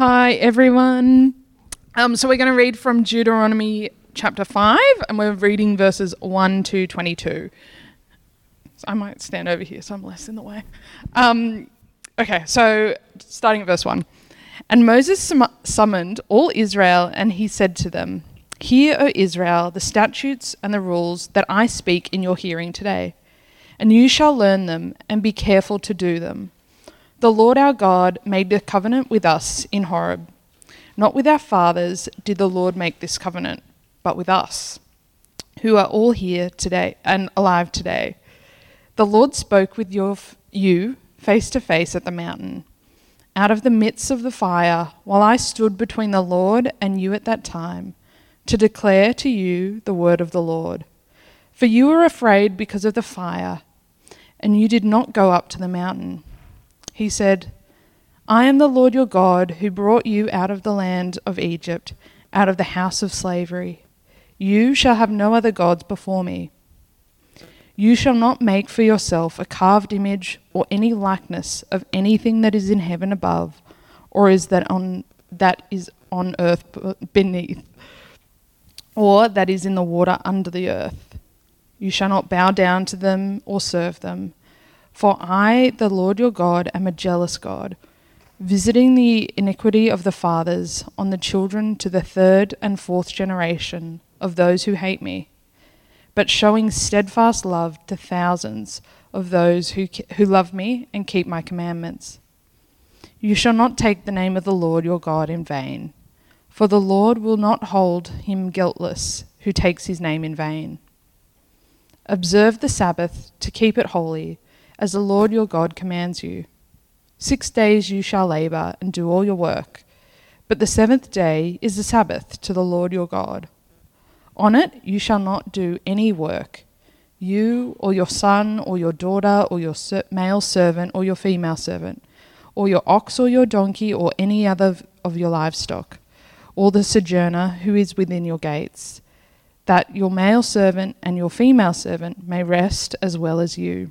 Hi, everyone. Um, so we're going to read from Deuteronomy chapter 5, and we're reading verses 1 to 22. So I might stand over here so I'm less in the way. Um, okay, so starting at verse 1. And Moses sum- summoned all Israel, and he said to them, Hear, O Israel, the statutes and the rules that I speak in your hearing today, and you shall learn them and be careful to do them. The Lord our God made a covenant with us in Horeb. Not with our fathers did the Lord make this covenant, but with us, who are all here today and alive today. The Lord spoke with your, you face to face at the mountain, out of the midst of the fire, while I stood between the Lord and you at that time, to declare to you the word of the Lord. For you were afraid because of the fire, and you did not go up to the mountain. He said, I am the Lord your God who brought you out of the land of Egypt, out of the house of slavery. You shall have no other gods before me. You shall not make for yourself a carved image or any likeness of anything that is in heaven above, or is that on that is on earth beneath, or that is in the water under the earth. You shall not bow down to them or serve them. For I, the Lord your God, am a jealous God, visiting the iniquity of the fathers on the children to the third and fourth generation of those who hate me, but showing steadfast love to thousands of those who, who love me and keep my commandments. You shall not take the name of the Lord your God in vain, for the Lord will not hold him guiltless who takes his name in vain. Observe the Sabbath to keep it holy as the Lord your God commands you. Six days you shall labor and do all your work, but the seventh day is the Sabbath to the Lord your God. On it you shall not do any work, you or your son or your daughter or your male servant or your female servant, or your ox or your donkey or any other of your livestock, or the sojourner who is within your gates, that your male servant and your female servant may rest as well as you.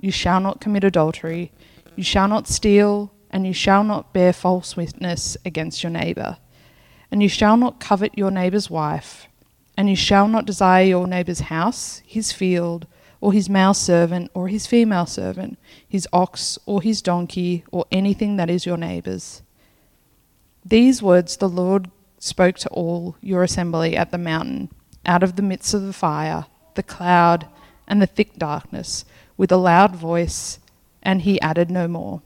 You shall not commit adultery. You shall not steal, and you shall not bear false witness against your neighbor. And you shall not covet your neighbor's wife. And you shall not desire your neighbor's house, his field, or his male servant, or his female servant, his ox, or his donkey, or anything that is your neighbor's. These words the Lord spoke to all your assembly at the mountain, out of the midst of the fire, the cloud, and the thick darkness with a loud voice, and he added no more.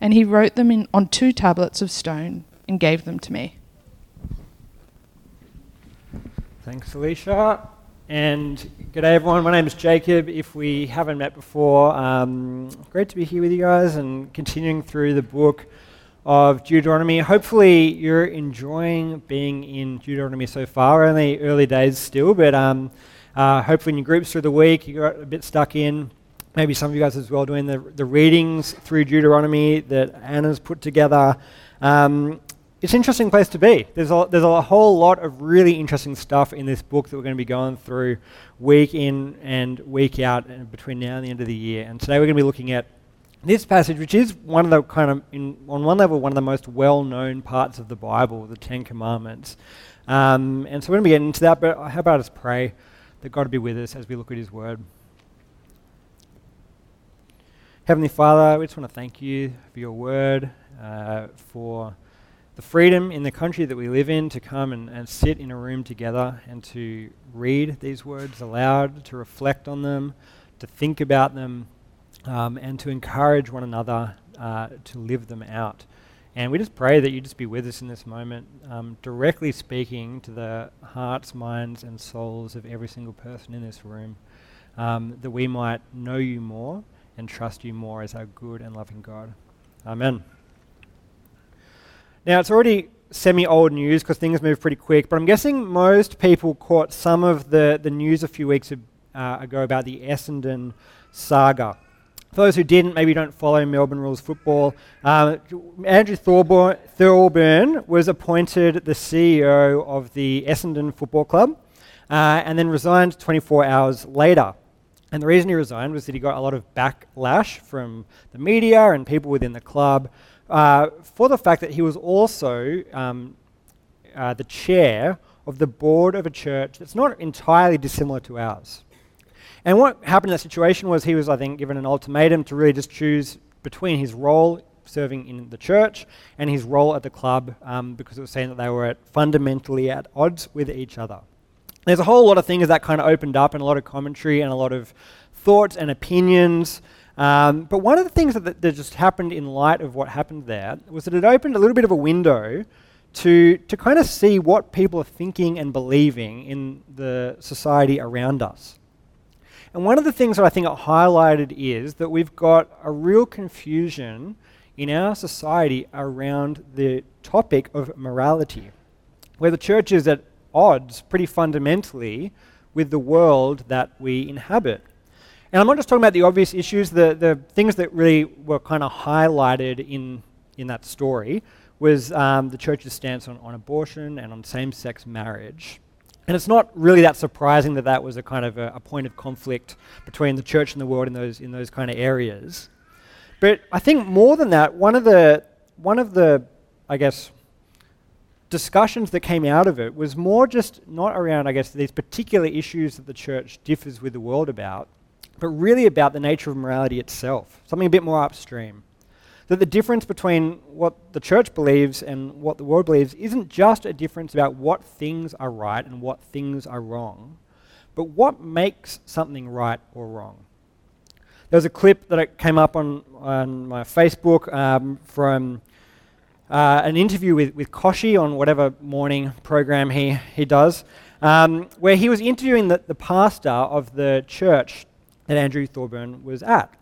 And he wrote them in, on two tablets of stone and gave them to me. Thanks, Alicia. And good day, everyone. My name is Jacob. If we haven't met before, um, great to be here with you guys and continuing through the book of Deuteronomy. Hopefully, you're enjoying being in Deuteronomy so far. Only early days still, but um, uh, hopefully, in your groups through the week, you got a bit stuck in. Maybe some of you guys as well doing the, the readings through Deuteronomy that Anna's put together. Um, it's an interesting place to be. There's a, there's a whole lot of really interesting stuff in this book that we're going to be going through week in and week out and between now and the end of the year. And today we're going to be looking at this passage, which is one of the kind of, in, on one level, one of the most well known parts of the Bible, the Ten Commandments. Um, and so we're going to be getting into that, but how about us pray? That God be with us as we look at His Word. Heavenly Father, we just want to thank you for your Word, uh, for the freedom in the country that we live in to come and, and sit in a room together and to read these words aloud, to reflect on them, to think about them, um, and to encourage one another uh, to live them out. And we just pray that you just be with us in this moment, um, directly speaking to the hearts, minds, and souls of every single person in this room, um, that we might know you more and trust you more as our good and loving God. Amen. Now, it's already semi old news because things move pretty quick, but I'm guessing most people caught some of the, the news a few weeks uh, ago about the Essendon saga. For those who didn't, maybe don't follow Melbourne Rules football, um, Andrew Thorburn, Thorburn was appointed the CEO of the Essendon Football Club uh, and then resigned 24 hours later. And the reason he resigned was that he got a lot of backlash from the media and people within the club uh, for the fact that he was also um, uh, the chair of the board of a church that's not entirely dissimilar to ours. And what happened in that situation was he was, I think, given an ultimatum to really just choose between his role serving in the church and his role at the club um, because it was saying that they were at fundamentally at odds with each other. There's a whole lot of things that kind of opened up and a lot of commentary and a lot of thoughts and opinions. Um, but one of the things that, that just happened in light of what happened there was that it opened a little bit of a window to, to kind of see what people are thinking and believing in the society around us. And one of the things that I think it highlighted is that we've got a real confusion in our society around the topic of morality, where the church is at odds pretty fundamentally with the world that we inhabit. And I'm not just talking about the obvious issues, the, the things that really were kind of highlighted in, in that story was um, the church's stance on, on abortion and on same sex marriage. And it's not really that surprising that that was a kind of a, a, point of conflict between the church and the world in those, in those kind of areas. But I think more than that, one of the, one of the I guess, discussions that came out of it was more just not around, I guess, these particular issues that the church differs with the world about, but really about the nature of morality itself, something a bit more upstream. That the difference between what the church believes and what the world believes isn't just a difference about what things are right and what things are wrong, but what makes something right or wrong. There was a clip that came up on, on my Facebook um, from uh, an interview with, with Kochie on whatever morning program he, he does, um, where he was interviewing the, the pastor of the church that Andrew Thorburn was at.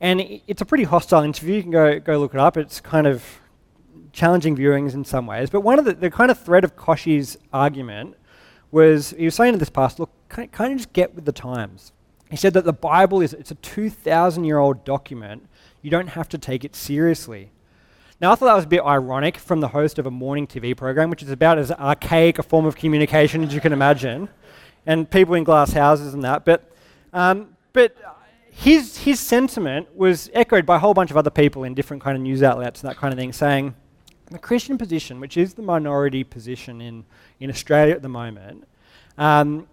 And it's a pretty hostile interview. You can go, go look it up. It's kind of challenging viewings in some ways. But one of the, the kind of thread of Kochie's argument was he was saying to this pastor, look, kind of just get with the times. He said that the Bible is it's a 2,000 year old document. You don't have to take it seriously. Now, I thought that was a bit ironic from the host of a morning TV program, which is about as archaic a form of communication as you can imagine, and people in glass houses and that. But, um, but his, his sentiment was echoed by a whole bunch of other people in different kind of news outlets and that kind of thing, saying the Christian position, which is the minority position in, in Australia at the moment, um,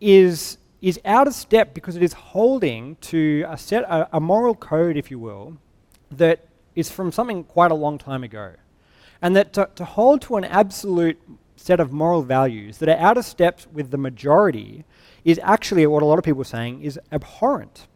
is, is out of step because it is holding to a set, a, a moral code, if you will, that is from something quite a long time ago. And that to, to hold to an absolute set of moral values that are out of step with the majority is actually what a lot of people are saying is abhorrent.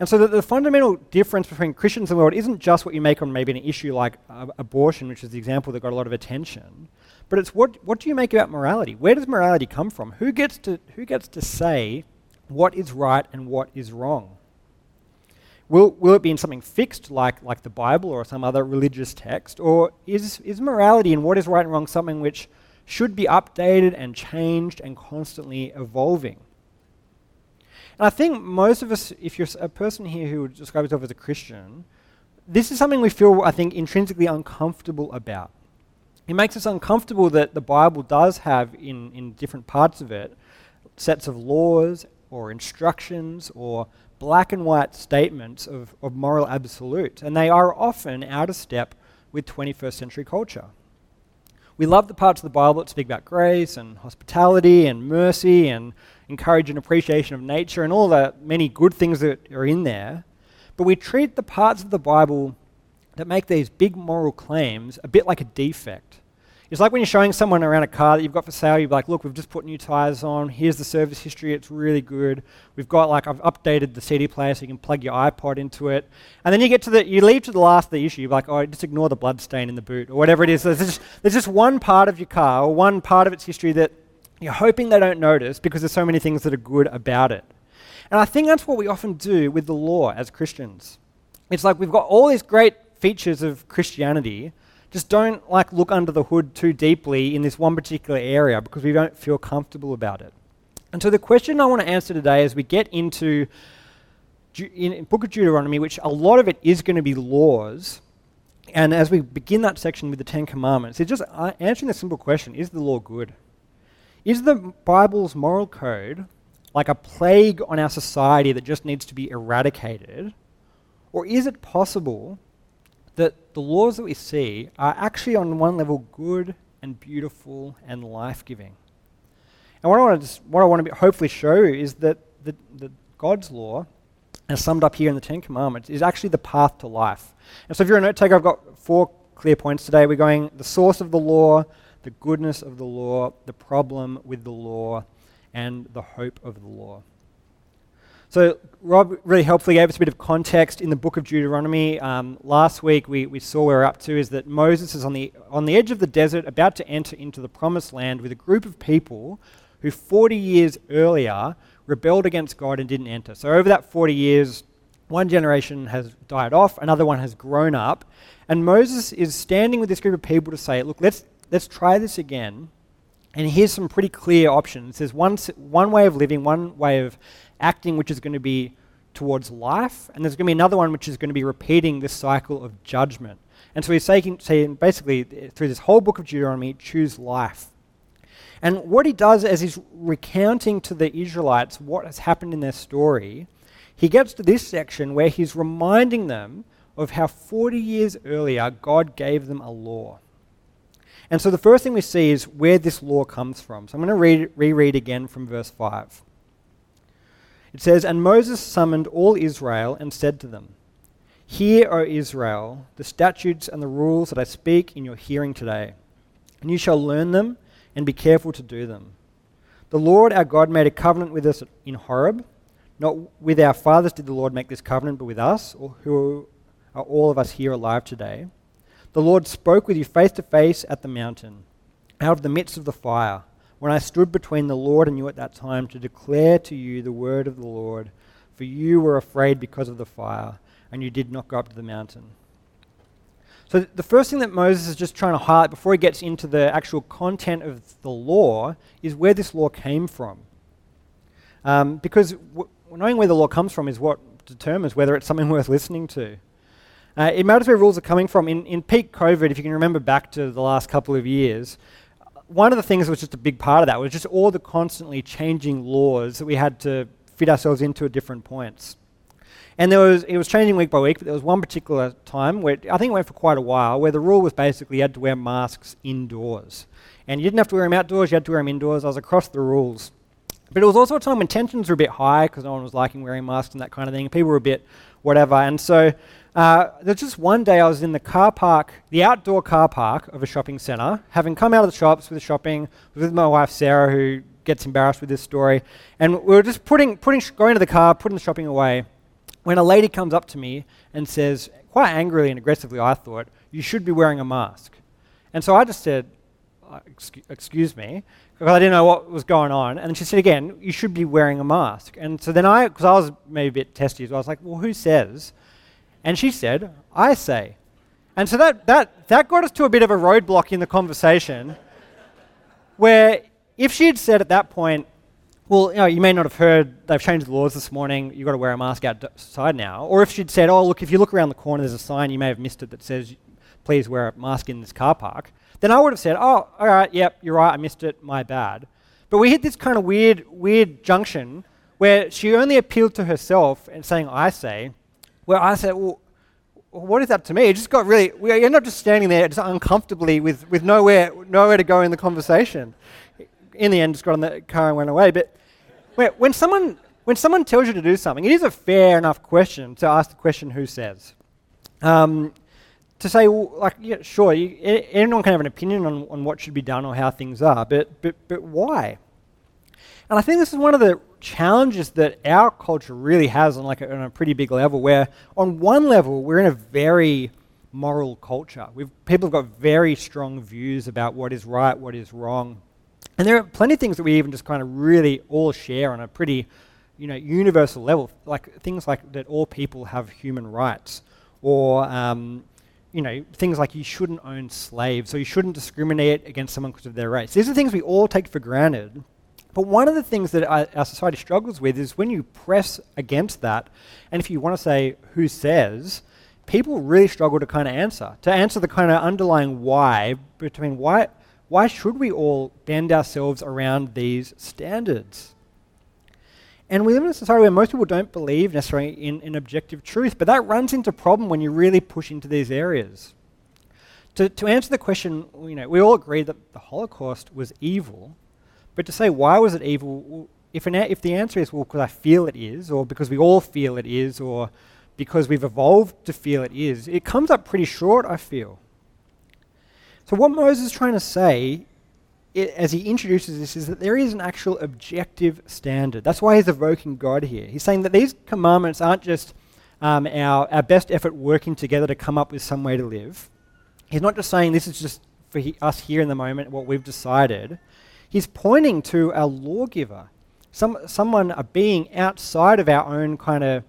And so the, the, fundamental difference between Christians and the world isn't just what you make on maybe an issue like uh, abortion, which is the example that got a lot of attention, but it's what, what do you make about morality? Where does morality come from? Who gets to, who gets to say what is right and what is wrong? Will, will it be in something fixed like, like the Bible or some other religious text? Or is, is morality and what is right and wrong something which should be updated and changed and constantly evolving? And I think most of us, if you're a person here who would describe yourself as a Christian, this is something we feel, I think, intrinsically uncomfortable about. It makes us uncomfortable that the Bible does have, in, in different parts of it, sets of laws or instructions or black and white statements of, of moral absolute, and they are often out of step with 21st century culture. We love the parts of the Bible that speak about grace and hospitality and mercy and encourage an appreciation of nature and all the many good things that are in there, but we treat the parts of the Bible that make these big moral claims a bit like a defect. It's like when you're showing someone around a car that you've got for sale, you're like, look, we've just put new tires on. Here's the service history. It's really good. We've got like, I've updated the CD player so you can plug your iPod into it. And then you get to the, you leave to the last of the issue. You're like, oh, just ignore the blood stain in the boot or whatever it is. There's just, there's just one part of your car or one part of its history that you're hoping they don't notice because there's so many things that are good about it. And I think that's what we often do with the law as Christians. It's like we've got all these great features of Christianity just don't like look under the hood too deeply in this one particular area because we don't feel comfortable about it. And so the question I want to answer today as we get into in Book of Deuteronomy, which a lot of it is going to be laws, and as we begin that section with the Ten Commandments, it's just uh, answering the simple question: Is the law good? Is the Bible's moral code like a plague on our society that just needs to be eradicated? Or is it possible that the laws that we see are actually, on one level, good and beautiful and life giving? And what I want to, what I want to hopefully show is that the, the God's law, as summed up here in the Ten Commandments, is actually the path to life. And so, if you're a note taker, I've got four clear points today. We're going the source of the law, the goodness of the law, the problem with the law, and the hope of the law. So, Rob really helpfully gave us a bit of context in the book of Deuteronomy. Um, last week, we, we saw where we're up to is that Moses is on the, on the edge of the desert, about to enter into the promised land with a group of people who 40 years earlier rebelled against God and didn't enter. So, over that 40 years, one generation has died off, another one has grown up, and Moses is standing with this group of people to say, Look, let's, let's try this again. And here's some pretty clear options. There's one, one way of living, one way of acting which is going to be towards life, and there's going to be another one which is going to be repeating this cycle of judgment. And so he's saying, saying basically uh, through this whole book of Deuteronomy, choose life. And what he does as he's recounting to the Israelites what has happened in their story, he gets to this section where he's reminding them of how 40 years earlier God gave them a law. And so the first thing we see is where this law comes from. So I'm going to read, reread again from verse 5. It says, And Moses summoned all Israel and said to them, Hear, O Israel, the statutes and the rules that I speak in your hearing today, and you shall learn them and be careful to do them. The Lord our God made a covenant with us in Horeb. Not with our fathers did the Lord make this covenant, but with us, who are all of us here alive today. The Lord spoke with you face to face at the mountain, out of the midst of the fire when I stood between the Lord and you at that time to declare to you the word of the Lord, for you were afraid because of the fire, and you did not go up to the mountain. So, the first thing that Moses is just trying to highlight before he gets into the actual content of the law is where this law came from. Um, because w- knowing where the law comes from is what determines whether it's something worth listening to. Uh, it matters where rules are coming from. In, in peak COVID, if you can remember back to the last couple of years, one of the things that was just a big part of that was just all the constantly changing laws that we had to fit ourselves into at different points. And there was, it was changing week by week, but there was one particular time where I think it went for quite a while, where the rule was basically you had to wear masks indoors. And you didn't have to wear them outdoors, you had to wear them indoors. I was across the rules. But it was also a time when tensions were a bit high because no one was liking wearing masks and that kind of thing. People were a bit whatever. And so uh, there's just one day I was in the car park, the outdoor car park of a shopping centre, having come out of the shops with shopping, with my wife Sarah, who gets embarrassed with this story, and we were just putting, putting, going to the car, putting the shopping away, when a lady comes up to me and says, quite angrily and aggressively, I thought, you should be wearing a mask. And so I just said, uh, excuse, excuse me, because I didn't know what was going on. And she said again, you should be wearing a mask. And so then I, because I was maybe a bit testy, so I was like, well, who says? And she said, I say. And so that, that, that got us to a bit of a roadblock in the conversation where if she had said at that point, well, you know, you may not have heard they've changed the laws this morning. You've got to wear a mask outside now. Or if she'd said, oh, look, if you look around the corner, there's a sign, you may have missed it, that says, please wear a mask in this car park. Then I would have said, oh, all right, yep, you're right, I missed it, my bad. But we hit this kind of weird, weird junction where she only appealed to herself and saying, I say, where I said, well, what is that to me? It just got really, we end up just standing there just uncomfortably with, with nowhere, nowhere to go in the conversation. In the end, just got in the car and went away. But when someone, when someone tells you to do something, it is a fair enough question to ask the question, who says? Um, to say, well, like, yeah, sure, you, anyone can have an opinion on, on what should be done or how things are, but, but, but why? And I think this is one of the challenges that our culture really has on like a, on a pretty big level. Where on one level we're in a very moral culture. We've, people have got very strong views about what is right, what is wrong, and there are plenty of things that we even just kind of really all share on a pretty, you know, universal level. Like things like that all people have human rights, or um, you know, things like you shouldn't own slaves or you shouldn't discriminate against someone because of their race. These are things we all take for granted. But one of the things that our, our society struggles with is when you press against that, and if you want to say who says, people really struggle to kind of answer, to answer the kind of underlying why between why, why should we all bend ourselves around these standards? And we live in a society where most people don't believe necessarily in, in objective truth, but that runs into problem when you really push into these areas. To, to answer the question, you know, we all agree that the Holocaust was evil, but to say why was it evil, if, an, if the answer is, well, because I feel it is, or because we all feel it is, or because we've evolved to feel it is, it comes up pretty short, I feel. So, what Moses is trying to say it, as he introduces this is that there is an actual objective standard. That's why he's evoking God here. He's saying that these commandments aren't just um, our, our best effort working together to come up with some way to live. He's not just saying this is just for he, us here in the moment, what we've decided. He's pointing to our lawgiver, some, someone, a being outside of our own kind of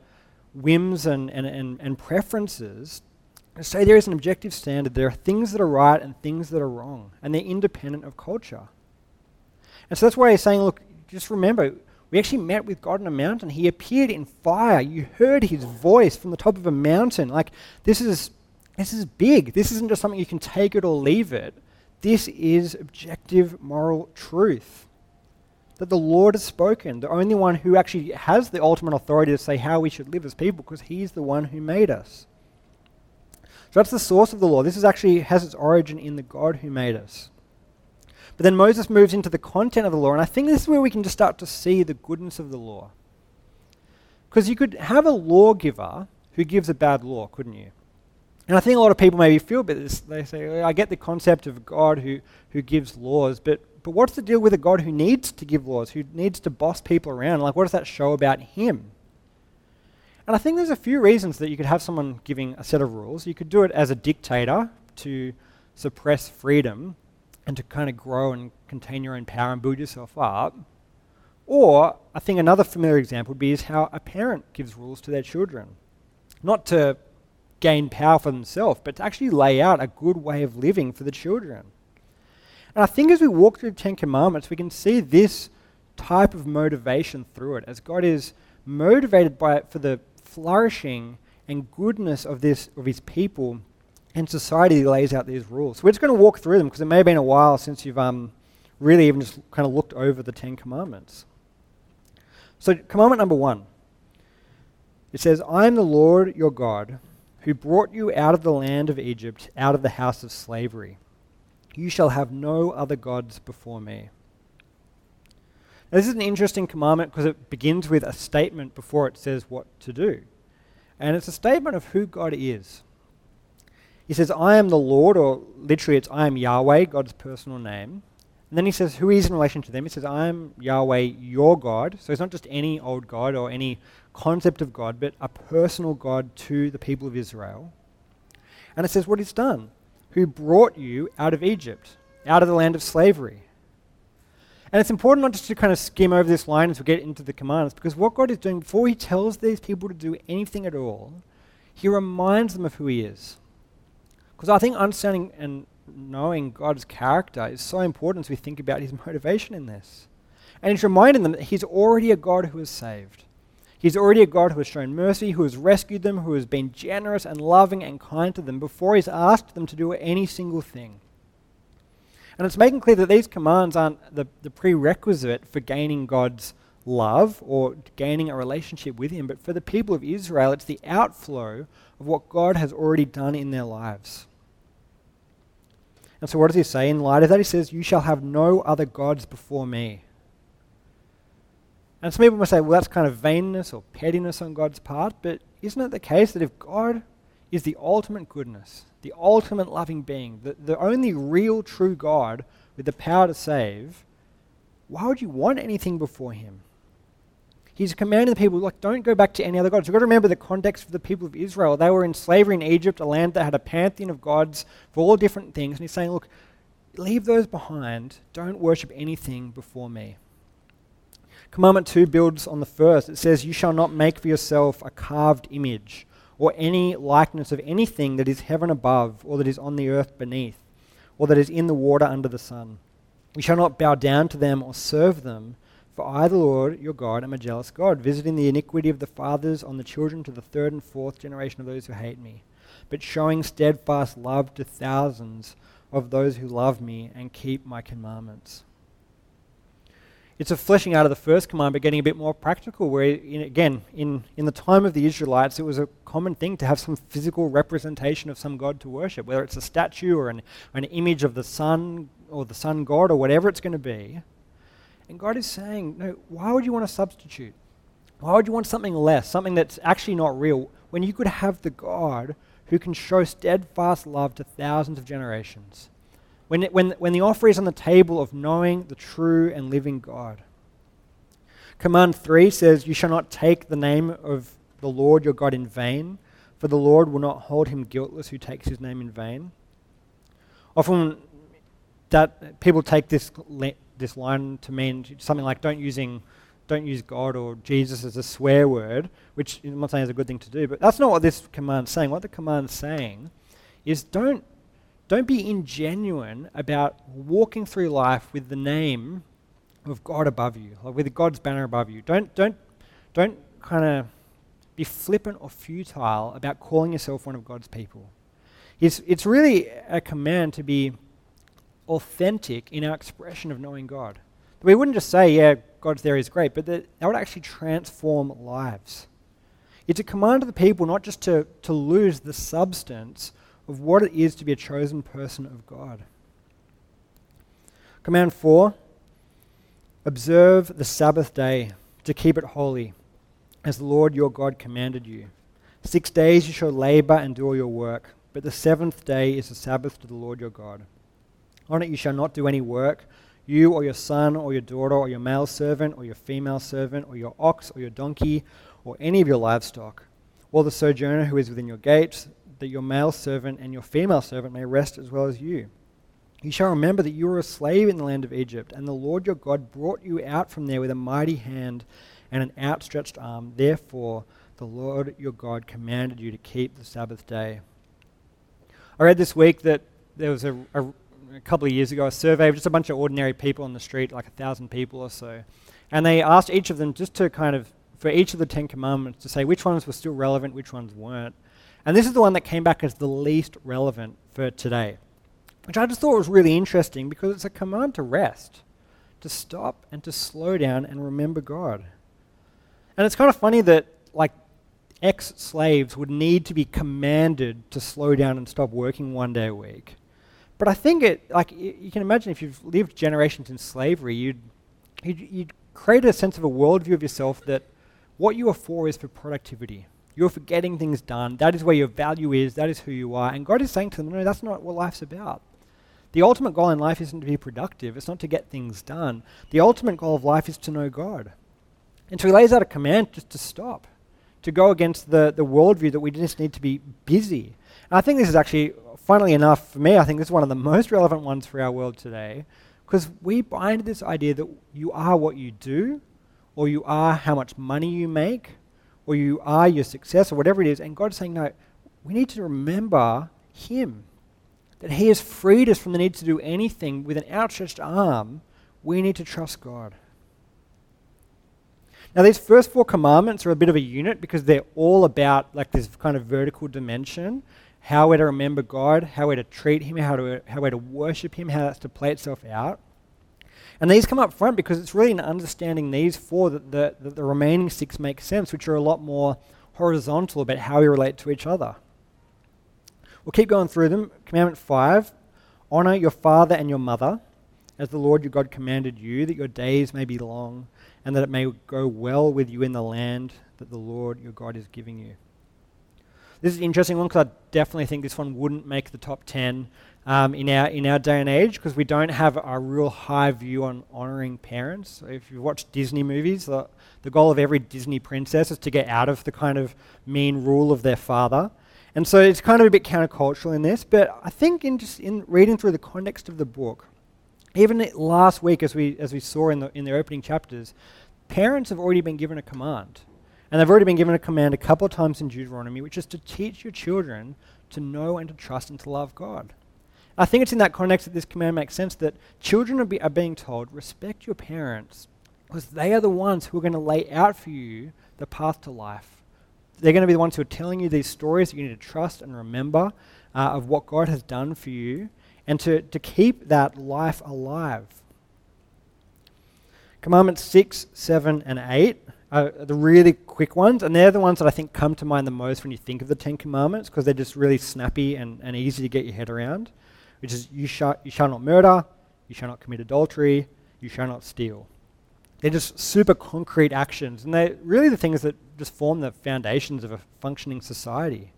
whims and, and, and, and preferences say there is an objective standard. There are things that are right and things that are wrong, and they're independent of culture. And so that's why he's saying, look, just remember, we actually met with God on a mountain. He appeared in fire. You heard his voice from the top of a mountain. Like, this is, this is big. This isn't just something you can take it or leave it. This is objective moral truth. That the Lord has spoken, the only one who actually has the ultimate authority to say how we should live as people, because he's the one who made us. So that's the source of the law. This is actually has its origin in the God who made us. But then Moses moves into the content of the law, and I think this is where we can just start to see the goodness of the law. Because you could have a lawgiver who gives a bad law, couldn't you? And I think a lot of people maybe feel a bit this. They say, I get the concept of God who, who gives laws, but, but what's the deal with a God who needs to give laws, who needs to boss people around? Like, what does that show about him? And I think there's a few reasons that you could have someone giving a set of rules. You could do it as a dictator to suppress freedom and to kind of grow and contain your own power and build yourself up. Or I think another familiar example would be is how a parent gives rules to their children. Not to gain power for themselves, but to actually lay out a good way of living for the children. And I think as we walk through the Ten Commandments, we can see this type of motivation through it, as God is motivated by it for the flourishing and goodness of this of his people and society lays out these rules. So we're just going to walk through them because it may have been a while since you've um, really even just kind of looked over the Ten Commandments. So commandment number one. It says, I am the Lord your God, who brought you out of the land of Egypt, out of the house of slavery. You shall have no other gods before me. This is an interesting commandment because it begins with a statement before it says what to do. And it's a statement of who God is. He says, I am the Lord, or literally it's I am Yahweh, God's personal name. And then he says who in relation to them. He says, I am Yahweh, your God. So it's not just any old God or any concept of God, but a personal God to the people of Israel. And it says what he's done, who brought you out of Egypt, out of the land of slavery. And it's important not just to kind of skim over this line as we get into the commands, because what God is doing before He tells these people to do anything at all, He reminds them of who He is. Because I think understanding and knowing God's character is so important as we think about His motivation in this. And He's reminding them that He's already a God who has saved. He's already a God who has shown mercy, who has rescued them, who has been generous and loving and kind to them before He's asked them to do any single thing. And it's making clear that these commands aren't the, the prerequisite for gaining God's love or gaining a relationship with Him, but for the people of Israel, it's the outflow of what God has already done in their lives. And so, what does He say in light of that? He says, You shall have no other gods before me. And some people might say, well, that's kind of vainness or pettiness on God's part, but isn't it the case that if God is the ultimate goodness, the ultimate loving being, the, the only real true God with the power to save, why would you want anything before him? He's commanding the people, like, don't go back to any other gods. You've got to remember the context for the people of Israel. They were in slavery in Egypt, a land that had a pantheon of gods for all different things. And he's saying, look, leave those behind. Don't worship anything before me. Commandment 2 builds on the first. It says, You shall not make for yourself a carved image or any likeness of anything that is heaven above, or that is on the earth beneath, or that is in the water under the sun. You shall not bow down to them or serve them, for I, the Lord your God, am a jealous God, visiting the iniquity of the fathers on the children to the third and fourth generation of those who hate me, but showing steadfast love to thousands of those who love me and keep my commandments it's a fleshing out of the first command, but getting a bit more practical. Where, in, again, in, in the time of the Israelites, it was a common thing to have some physical representation of some god to worship, whether it's a statue or an, an image of the sun or the sun god or whatever it's going to be. And God is saying, no, why would you want a substitute? Why would you want something less, something that's actually not real, when you could have the God who can show steadfast love to thousands of generations? When, it, when, when the offer is on the table of knowing the true and living God. Command 3 says, You shall not take the name of the Lord your God in vain, for the Lord will not hold him guiltless who takes his name in vain. Often that people take this, this line to mean something like don't using don't use God or Jesus as a swear word, which I'm not saying is a good thing to do, but that's not what this command's saying. What the command's saying is don't don't be ingenuine about walking through life with the name of God above you, like with God's banner above you. Don't, don't, don't kind of be flippant or futile about calling yourself one of God's people. It's, it's really a command to be authentic in our expression of knowing God. We wouldn't just say, yeah, God's there is great, but that, that would actually transform lives. It's a command to the people not just to, to lose the substance of what it is to be a chosen person of God. Command 4 Observe the Sabbath day to keep it holy, as the Lord your God commanded you. Six days you shall labor and do all your work, but the seventh day is the Sabbath to the Lord your God. On it you shall not do any work, you or your son or your daughter or your male servant or your female servant or your ox or your donkey or any of your livestock, or the sojourner who is within your gates that your male servant and your female servant may rest as well as you. You shall remember that you were a slave in the land of Egypt, and the Lord your God brought you out from there with a mighty hand and an outstretched arm. Therefore, the Lord your God commanded you to keep the Sabbath day. I read this week that there was a, a, a couple of years ago a survey of just a bunch of ordinary people on the street, like a thousand people or so. And they asked each of them just to kind of, for each of the Ten Commandments, to say which ones were still relevant, which ones weren't. And this is the one that came back as the least relevant for today, which I just thought was really interesting because it's a command to rest, to stop and to slow down and remember God. And it's kind of funny that, like, ex slaves would need to be commanded to slow down and stop working one day a week. But I think it, like, you can imagine if you've lived generations in slavery, you'd, you'd, you'd create a sense of a worldview of yourself that what you are for is for productivity you're for getting things done. That is where your value is. That is who you are. And God is saying to them, no, that's not what life's about. The ultimate goal in life isn't to be productive, it's not to get things done. The ultimate goal of life is to know God. And so he lays out a command just to stop, to go against the, the worldview that we just need to be busy. And I think this is actually, funnily enough, for me, I think this is one of the most relevant ones for our world today, because we buy into this idea that you are what you do, or you are how much money you make, or you are your success or whatever it is. And God's saying, no, we need to remember Him. That He has freed us from the need to do anything with an outstretched arm. We need to trust God. Now, these first four commandments are a bit of a unit because they're all about like this kind of vertical dimension how we're to remember God, how we're to treat Him, how, to, how we're to worship Him, how that's to play itself out. And these come up front because it's really in understanding these four that the, that the remaining six make sense, which are a lot more horizontal about how we relate to each other. We'll keep going through them. Commandment 5 Honor your father and your mother, as the Lord your God commanded you, that your days may be long, and that it may go well with you in the land that the Lord your God is giving you. This is an interesting one because I definitely think this one wouldn't make the top 10 um, in our in our day and age because we don't have a real high view on honouring parents. If you watch Disney movies, the, the goal of every Disney princess is to get out of the kind of mean rule of their father. And so it's kind of a bit countercultural in this, but I think in just in reading through the context of the book, even last week as we as we saw in the in the opening chapters, parents have already been given a command. And they've already been given a command a couple of times in Deuteronomy, which is to teach your children to know and to trust and to love God. I think it's in that context that this command makes sense that children are, be, are being told, respect your parents, because they are the ones who are going to lay out for you the path to life. They're going to be the ones who are telling you these stories that you need to trust and remember uh, of what God has done for you and to, to keep that life alive. Commandments 6, 7, and 8 are the really quick ones, and they're the ones that I think come to mind the most when you think of the Ten Commandments because they're just really snappy and, and easy to get your head around which is you, sh- you shall not murder, you shall not commit adultery, you shall not steal. They're just super concrete actions, and they're really the things that just form the foundations of a functioning society.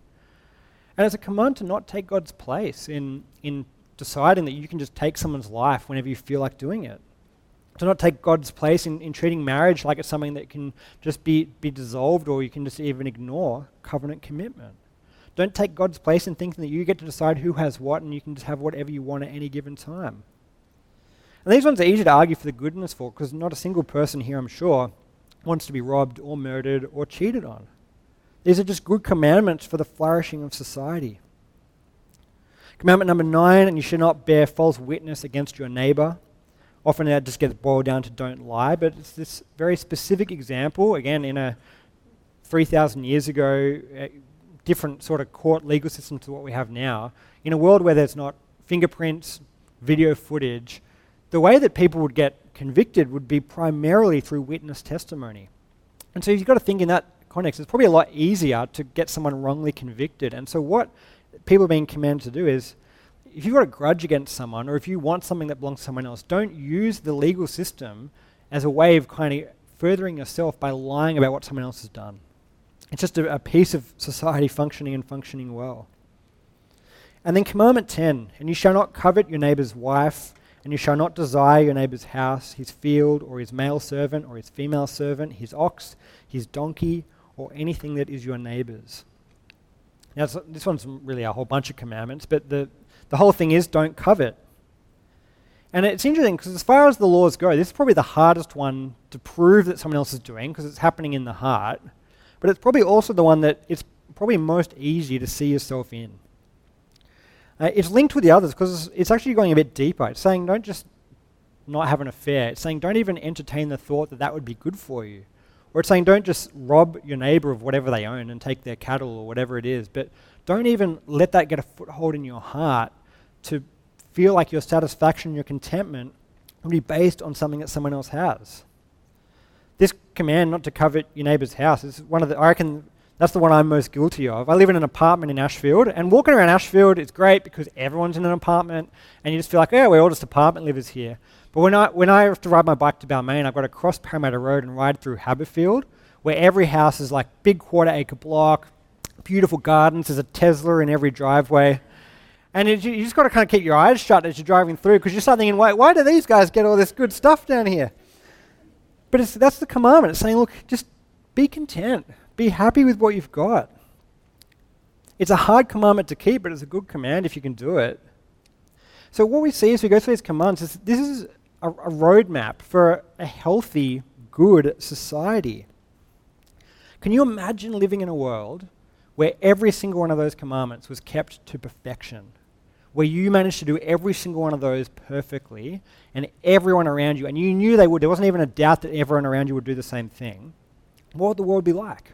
And it's a command to not take God's place in, in deciding that you can just take someone's life whenever you feel like doing it. To not take God's place in, in treating marriage like it's something that can just be, be dissolved or you can just even ignore covenant commitment. Don't take God's place in thinking that you get to decide who has what and you can just have whatever you want at any given time. And these ones are easy to argue for the goodness for because not a single person here, I'm sure, wants to be robbed or murdered or cheated on. These are just good commandments for the flourishing of society. Commandment number nine, and you should not bear false witness against your neighbor. Often that just gets boiled down to don't lie, but it's this very specific example, again, in a 3,000 years ago, eh, different sort of court legal system to what we have now, in a world where there's not fingerprints, video footage, the way that people would get convicted would be primarily through witness testimony. And so if you've got to think in that context, it's probably a lot easier to get someone wrongly convicted. And so what people are being commanded to do is if you've got a grudge against someone or if you want something that belongs to someone else, don't use the legal system as a way of kind of furthering yourself by lying about what someone else has done. It's just a, a piece of society functioning and functioning well. And then commandment 10 and you shall not covet your neighbor's wife, and you shall not desire your neighbor's house, his field, or his male servant, or his female servant, his ox, his donkey, or anything that is your neighbor's. Now, this one's really a whole bunch of commandments, but the, the whole thing is don't covet. And it's interesting because, as far as the laws go, this is probably the hardest one to prove that someone else is doing because it's happening in the heart but it's probably also the one that it's probably most easy to see yourself in. Uh, it's linked with the others because it's actually going a bit deeper. It's saying don't just not have an affair. It's saying don't even entertain the thought that that would be good for you. Or it's saying don't just rob your neighbor of whatever they own and take their cattle or whatever it is, but don't even let that get a foothold in your heart to feel like your satisfaction, your contentment will be based on something that someone else has this command not to covet your neighbour's house is one of the, I reckon that's the one I'm most guilty of. I live in an apartment in Ashfield, and walking around Ashfield is great because everyone's in an apartment, and you just feel like, yeah, we're all just apartment livers here. But when I, when I have to ride my bike to Balmain, I've got to cross Parramatta Road and ride through Haberfield, where every house is like big quarter acre block, beautiful gardens, there's a Tesla in every driveway. And it, you just got to kind of keep your eyes shut as you're driving through because you're start thinking, why, why do these guys get all this good stuff down here? But that's the commandment. It's saying, look, just be content. Be happy with what you've got. It's a hard commandment to keep, but it's a good command if you can do it. So what we see as we go through these commands is this is a, a roadmap for a healthy, good society. Can you imagine living in a world where every single one of those commandments was kept to perfection? Where you managed to do every single one of those perfectly and everyone around you, and you knew they would, there wasn't even a doubt that everyone around you would do the same thing, what would the world be like?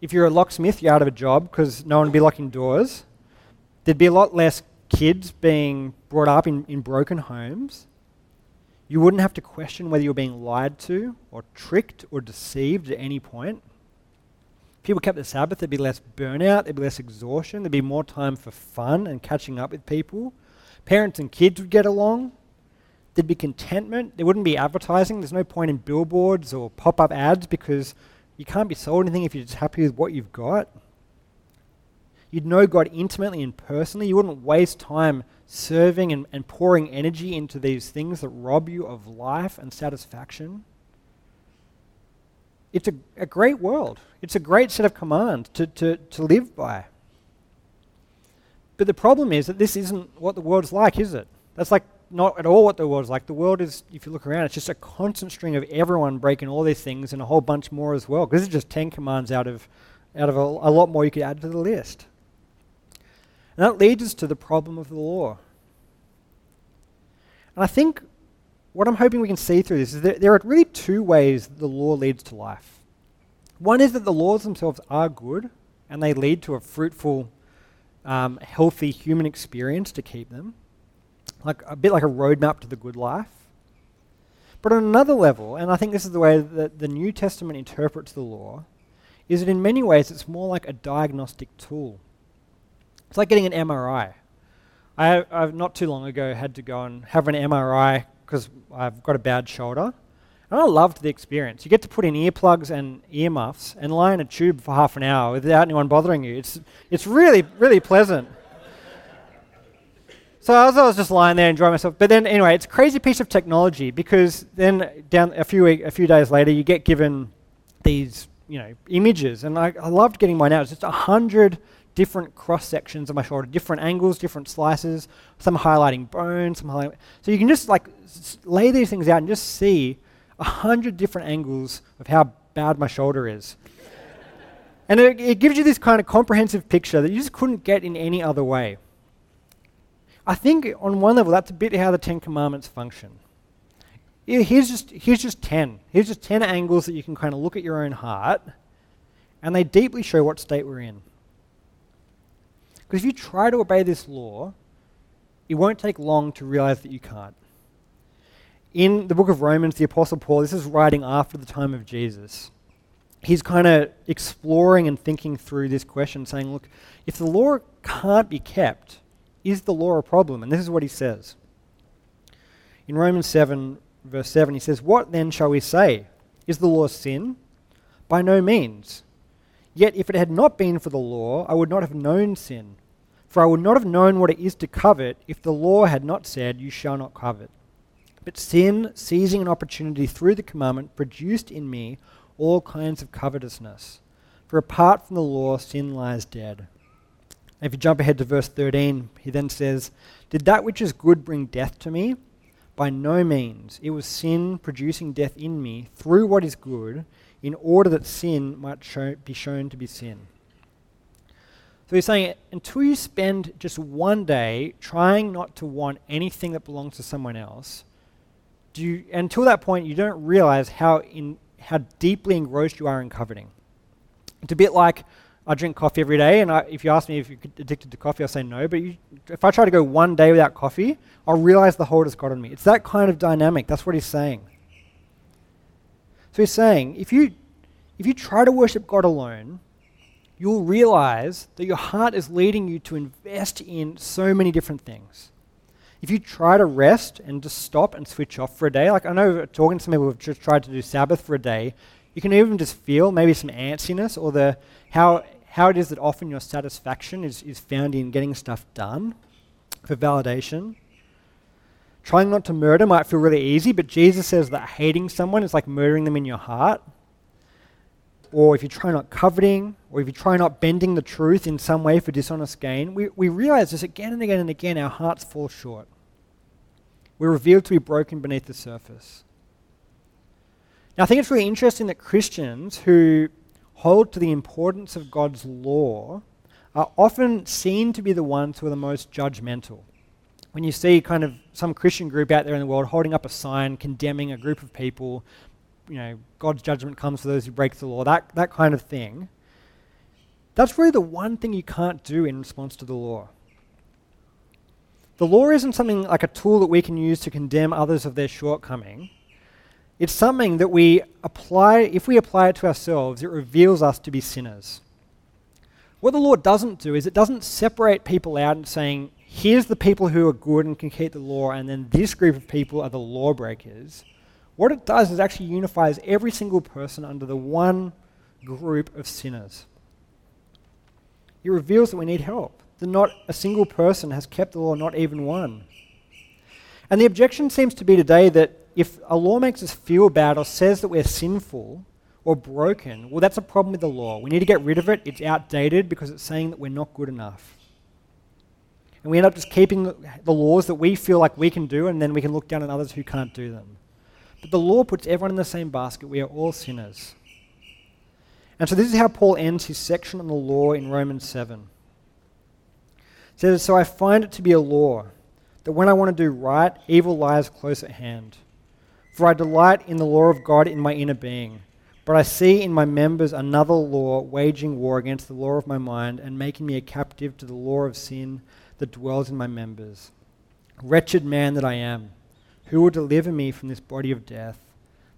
If you're a locksmith, you're out of a job because no one would be locking doors. There'd be a lot less kids being brought up in, in broken homes. You wouldn't have to question whether you're being lied to or tricked or deceived at any point people kept the Sabbath, there'd be less burnout, there'd be less exhaustion, there'd be more time for fun and catching up with people. Parents and kids would get along. There'd be contentment. There wouldn't be advertising. There's no point in billboards or pop up ads because you can't be sold anything if you're just happy with what you've got. You'd know God intimately and personally. You wouldn't waste time serving and, and pouring energy into these things that rob you of life and satisfaction it's a, a great world. It's a great set of commands to, to, to live by. But the problem is that this isn't what the world's like, is it? That's like not at all what the world is like. The world is, if you look around, it's just a constant string of everyone breaking all these things and a whole bunch more as well. This is just 10 commands out of, out of a, a lot more you could add to the list. And that leads us to the problem of the law. And I think what I'm hoping we can see through this is that there are really two ways the law leads to life. One is that the laws themselves are good and they lead to a fruitful, um, healthy human experience to keep them, like a bit like a roadmap to the good life. But on another level, and I think this is the way that the New Testament interprets the law, is that in many ways it's more like a diagnostic tool. It's like getting an MRI. I, I've not too long ago had to go and have an MRI because I've got a bad shoulder. And I loved the experience. You get to put in earplugs and earmuffs and lie in a tube for half an hour without anyone bothering you. It's, it's really, really pleasant. so as I was just lying there enjoying myself, but then anyway, it's a crazy piece of technology because then down a few a few days later, you get given these you know images, and I, I loved getting mine out. It's just a hundred different cross sections of my shoulder, different angles, different slices, some highlighting bones, some highlighting. So you can just like s- lay these things out and just see a hundred different angles of how bad my shoulder is. and it, it gives you this kind of comprehensive picture that you just couldn't get in any other way. I think on one level that's a bit how the Ten Commandments function. Here's just, here's just 10. Here's just 10 angles that you can kind of look at your own heart, and they deeply show what state we're in. Because if you try to obey this law, it won't take long to realize that you can't. In the book of Romans, the Apostle Paul, this is writing after the time of Jesus. He's kind of exploring and thinking through this question, saying, look, if the law can't be kept, is the law a problem? And this is what he says. In Romans 7, verse 7, he says, What then shall we say? Is the law sin? By no means. Yet if it had not been for the law, I would not have known sin. For I would not have known what it is to covet if the law had not said, You shall not covet. But sin, seizing an opportunity through the commandment, produced in me all kinds of covetousness. For apart from the law, sin lies dead. If you jump ahead to verse 13, he then says, Did that which is good bring death to me? By no means. It was sin producing death in me through what is good, in order that sin might show, be shown to be sin. So he's saying, until you spend just one day trying not to want anything that belongs to someone else, do you, until that point, you don't realize how, in, how deeply engrossed you are in coveting. It's a bit like I drink coffee every day, and I, if you ask me if you're addicted to coffee, I'll say no. But you, if I try to go one day without coffee, I'll realize the hold has got on me. It's that kind of dynamic. That's what he's saying. So he's saying, if you, if you try to worship God alone, you'll realize that your heart is leading you to invest in so many different things. If you try to rest and just stop and switch off for a day, like I know talking to some people who've just tried to do Sabbath for a day, you can even just feel maybe some antsiness or the how how it is that often your satisfaction is, is found in getting stuff done for validation. Trying not to murder might feel really easy, but Jesus says that hating someone is like murdering them in your heart. Or if you try not coveting, or if you try not bending the truth in some way for dishonest gain, we, we realize this again and again and again, our hearts fall short. We're revealed to be broken beneath the surface. Now, I think it's really interesting that Christians who hold to the importance of God's law are often seen to be the ones who are the most judgmental when you see kind of some Christian group out there in the world holding up a sign condemning a group of people, you know, God's judgment comes for those who break the law, that, that kind of thing, that's really the one thing you can't do in response to the law. The law isn't something like a tool that we can use to condemn others of their shortcoming. It's something that we apply, if we apply it to ourselves, it reveals us to be sinners. What the law doesn't do is it doesn't separate people out and saying, here's the people who are good and can keep the law, and then this group of people are the lawbreakers. What it does is actually unifies every single person under the one group of sinners. It reveals that we need help, that not a single person has kept the law, not even one. And the objection seems to be today that if a law makes us feel bad or says that we're sinful or broken, well, that's a problem with the law. We need to get rid of it. It's outdated because it's saying that we're not good enough. And we end up just keeping the, laws that we feel like we can do, and then we can look down on others who can't do them. But the law puts everyone in the same basket. We are all sinners. And so this is how Paul ends his section on the law in Romans 7. He says, So I find it to be a law that when I want to do right, evil lies close at hand. For I delight in the law of God in my inner being. But I see in my members another law waging war against the law of my mind and making me a captive to the law of sin that dwells in my members. Wretched man that I am, who will deliver me from this body of death?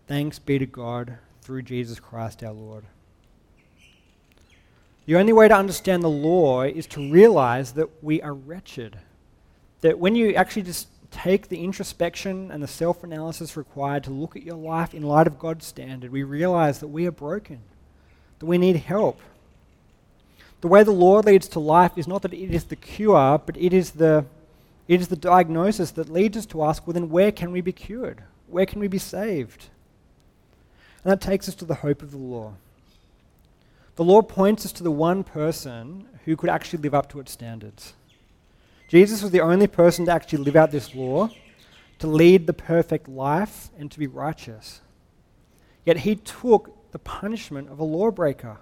Thanks be to God through Jesus Christ our Lord. The only way to understand the law is to realize that we are wretched. That when you actually just take the introspection and the self analysis required to look at your life in light of God's standard, we realize that we are broken, that we need help. The way the law leads to life is not that it is the cure, but it is the, it is the diagnosis that leads us to ask, well, then where can we be cured? Where can we be saved? And that takes us to the hope of the law. The law points us to the one person who could actually live up to its standards. Jesus was the only person to actually live out this law, to lead the perfect life, and to be righteous. Yet he took the punishment of a lawbreaker.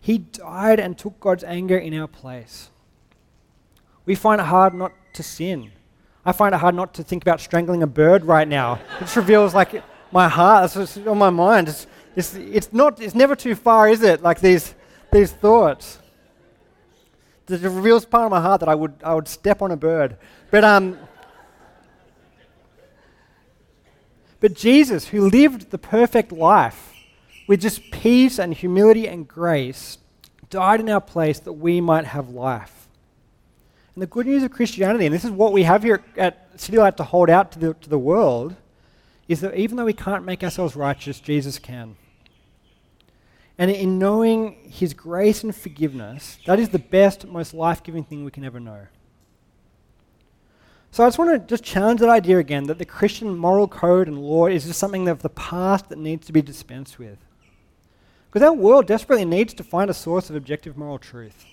He died and took God's anger in our place. We find it hard not to sin. I find it hard not to think about strangling a bird right now. It just reveals like my heart, it's on my mind. It's, it's, it's, not, it's never too far, is it? Like these, these thoughts. It reveals part of my heart that I would, I would step on a bird. But, um, but Jesus, who lived the perfect life with just peace and humility and grace, died in our place that we might have life. And the good news of Christianity, and this is what we have here at City Light to hold out to the, to the world, is that even though we can't make ourselves righteous, Jesus can. And in knowing His grace and forgiveness, that is the best, most life giving thing we can ever know. So I just want to just challenge that idea again that the Christian moral code and law is just something of the past that needs to be dispensed with. Because our world desperately needs to find a source of objective moral truth.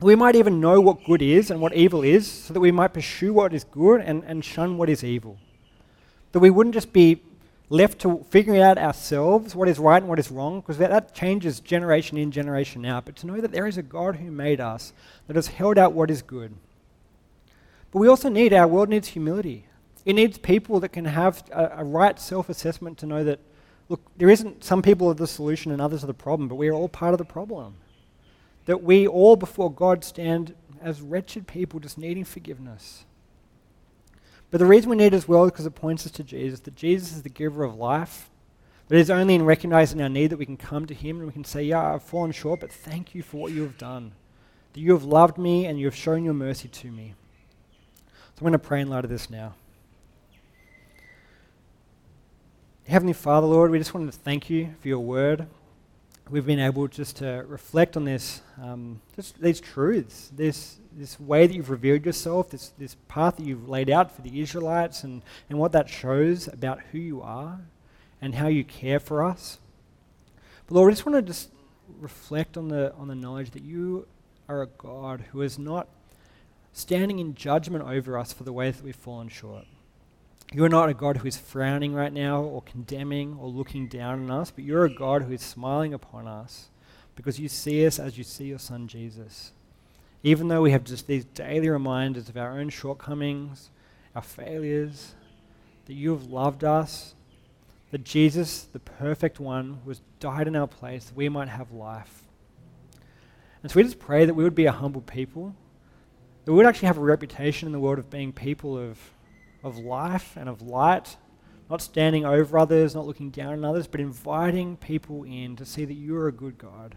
We might even know what good is and what evil is, so that we might pursue what is good and, and shun what is evil. That we wouldn't just be left to figuring out ourselves what is right and what is wrong, because that, that changes generation in, generation out, but to know that there is a God who made us, that has held out what is good. But we also need, our world needs humility. It needs people that can have a, a right self assessment to know that, look, there isn't some people are the solution and others are the problem, but we are all part of the problem. That we all before God stand as wretched people just needing forgiveness. But the reason we need it as well is because it points us to Jesus, that Jesus is the giver of life. That it is only in recognizing our need that we can come to Him and we can say, Yeah, I've fallen short, but thank you for what you have done. That you have loved me and you have shown your mercy to me. So I'm going to pray in light of this now. Heavenly Father, Lord, we just wanted to thank you for your word. We've been able just to reflect on this, um, just these truths, this this way that you've revealed yourself, this, this path that you've laid out for the Israelites, and, and what that shows about who you are and how you care for us. But Lord, I just want to just reflect on the, on the knowledge that you are a God who is not standing in judgment over us for the ways that we've fallen short. You are not a God who is frowning right now or condemning or looking down on us, but you're a God who is smiling upon us because you see us as you see your Son Jesus even though we have just these daily reminders of our own shortcomings, our failures, that you have loved us, that Jesus, the perfect one, was died in our place that we might have life. And so we just pray that we would be a humble people, that we would actually have a reputation in the world of being people of, of life and of light, not standing over others, not looking down on others, but inviting people in to see that you are a good God,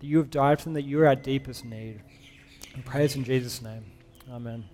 that you have died for them, that you are our deepest need. And praise in Jesus' name. Amen.